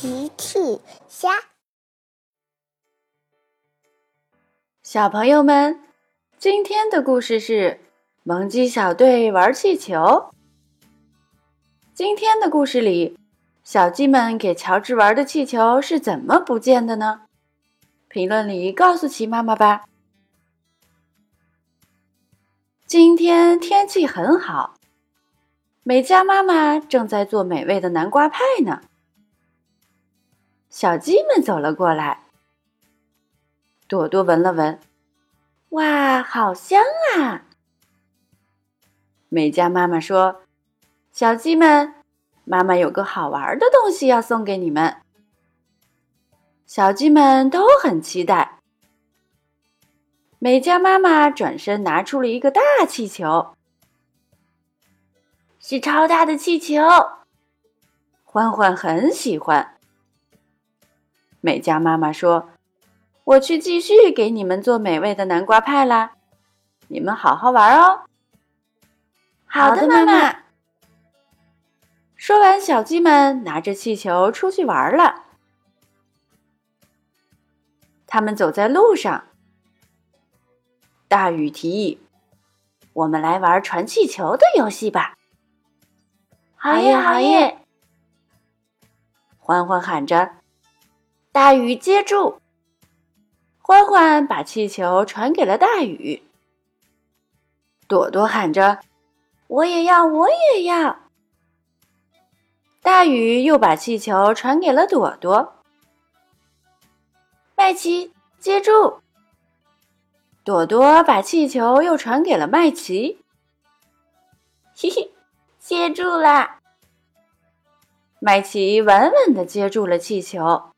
奇趣虾，小朋友们，今天的故事是萌鸡小队玩气球。今天的故事里，小鸡们给乔治玩的气球是怎么不见的呢？评论里告诉奇妈妈吧。今天天气很好，美嘉妈妈正在做美味的南瓜派呢。小鸡们走了过来，朵朵闻了闻，哇，好香啊！美嘉妈妈说：“小鸡们，妈妈有个好玩的东西要送给你们。”小鸡们都很期待。美嘉妈妈转身拿出了一个大气球，是超大的气球，欢欢很喜欢。美嘉妈妈说：“我去继续给你们做美味的南瓜派啦，你们好好玩哦。”好的，妈妈。说完，小鸡们拿着气球出去玩了。他们走在路上，大雨提议：“我们来玩传气球的游戏吧。”“好耶，好耶！”欢欢喊着。大雨接住！欢欢把气球传给了大雨。朵朵喊着：“我也要，我也要！”大雨又把气球传给了朵朵。麦琪接住！朵朵把气球又传给了麦琪。嘿嘿，接住啦！麦琪稳稳的接住了气球。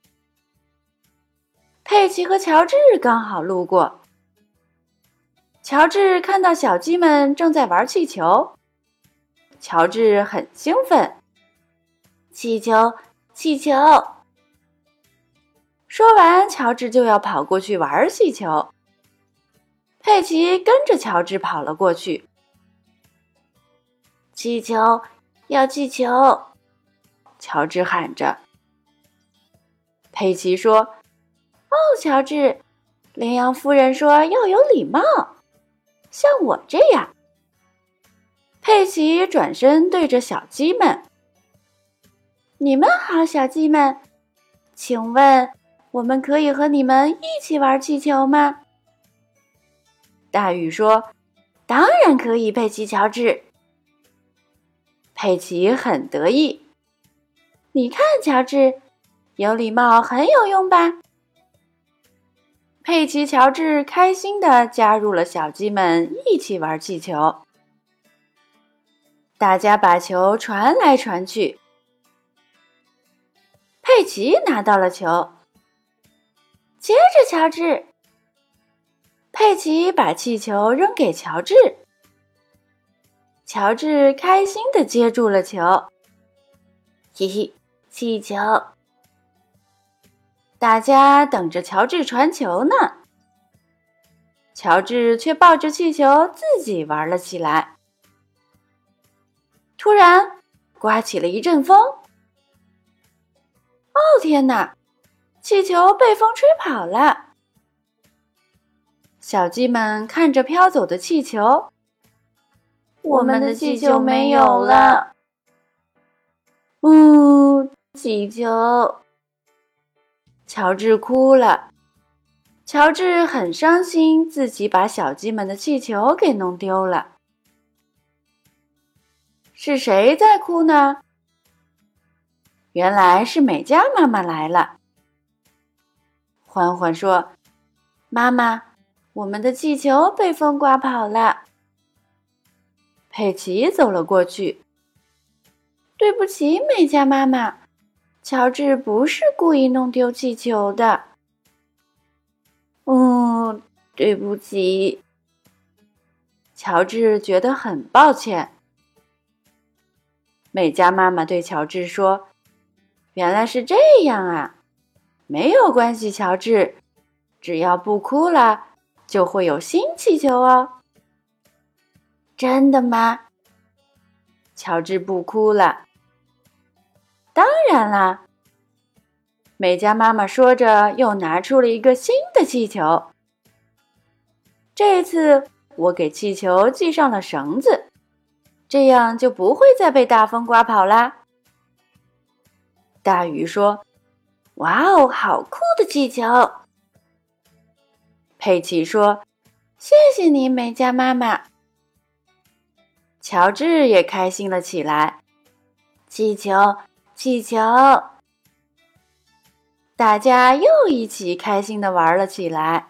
佩奇和乔治刚好路过。乔治看到小鸡们正在玩气球，乔治很兴奋。气球，气球！说完，乔治就要跑过去玩气球。佩奇跟着乔治跑了过去。气球，要气球！乔治喊着。佩奇说。哦，乔治，羚羊夫人说要有礼貌，像我这样。佩奇转身对着小鸡们：“你们好，小鸡们，请问我们可以和你们一起玩气球吗？”大雨说：“当然可以，佩奇、乔治。”佩奇很得意：“你看，乔治，有礼貌很有用吧？”佩奇、乔治开心的加入了小鸡们一起玩气球。大家把球传来传去。佩奇拿到了球，接着乔治。佩奇把气球扔给乔治，乔治开心的接住了球。嘿嘿，气球。大家等着乔治传球呢，乔治却抱着气球自己玩了起来。突然，刮起了一阵风。哦天哪！气球被风吹跑了。小鸡们看着飘走的气球，我们的气球没有了。呜，气球。乔治哭了，乔治很伤心，自己把小鸡们的气球给弄丢了。是谁在哭呢？原来是美嘉妈妈来了。欢欢说：“妈妈，我们的气球被风刮跑了。”佩奇走了过去：“对不起，美嘉妈妈。”乔治不是故意弄丢气球的。嗯，对不起。乔治觉得很抱歉。美嘉妈妈对乔治说：“原来是这样啊，没有关系，乔治，只要不哭了，就会有新气球哦。”真的吗？乔治不哭了。当然啦，美嘉妈妈说着，又拿出了一个新的气球。这次我给气球系上了绳子，这样就不会再被大风刮跑啦。大鱼说：“哇哦，好酷的气球！”佩奇说：“谢谢你，美嘉妈妈。”乔治也开心了起来。气球，气球！大家又一起开心的玩了起来。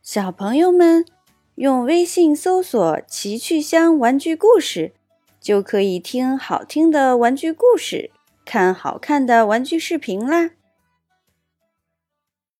小朋友们，用微信搜索“奇趣箱玩具故事”，就可以听好听的玩具故事，看好看的玩具视频啦。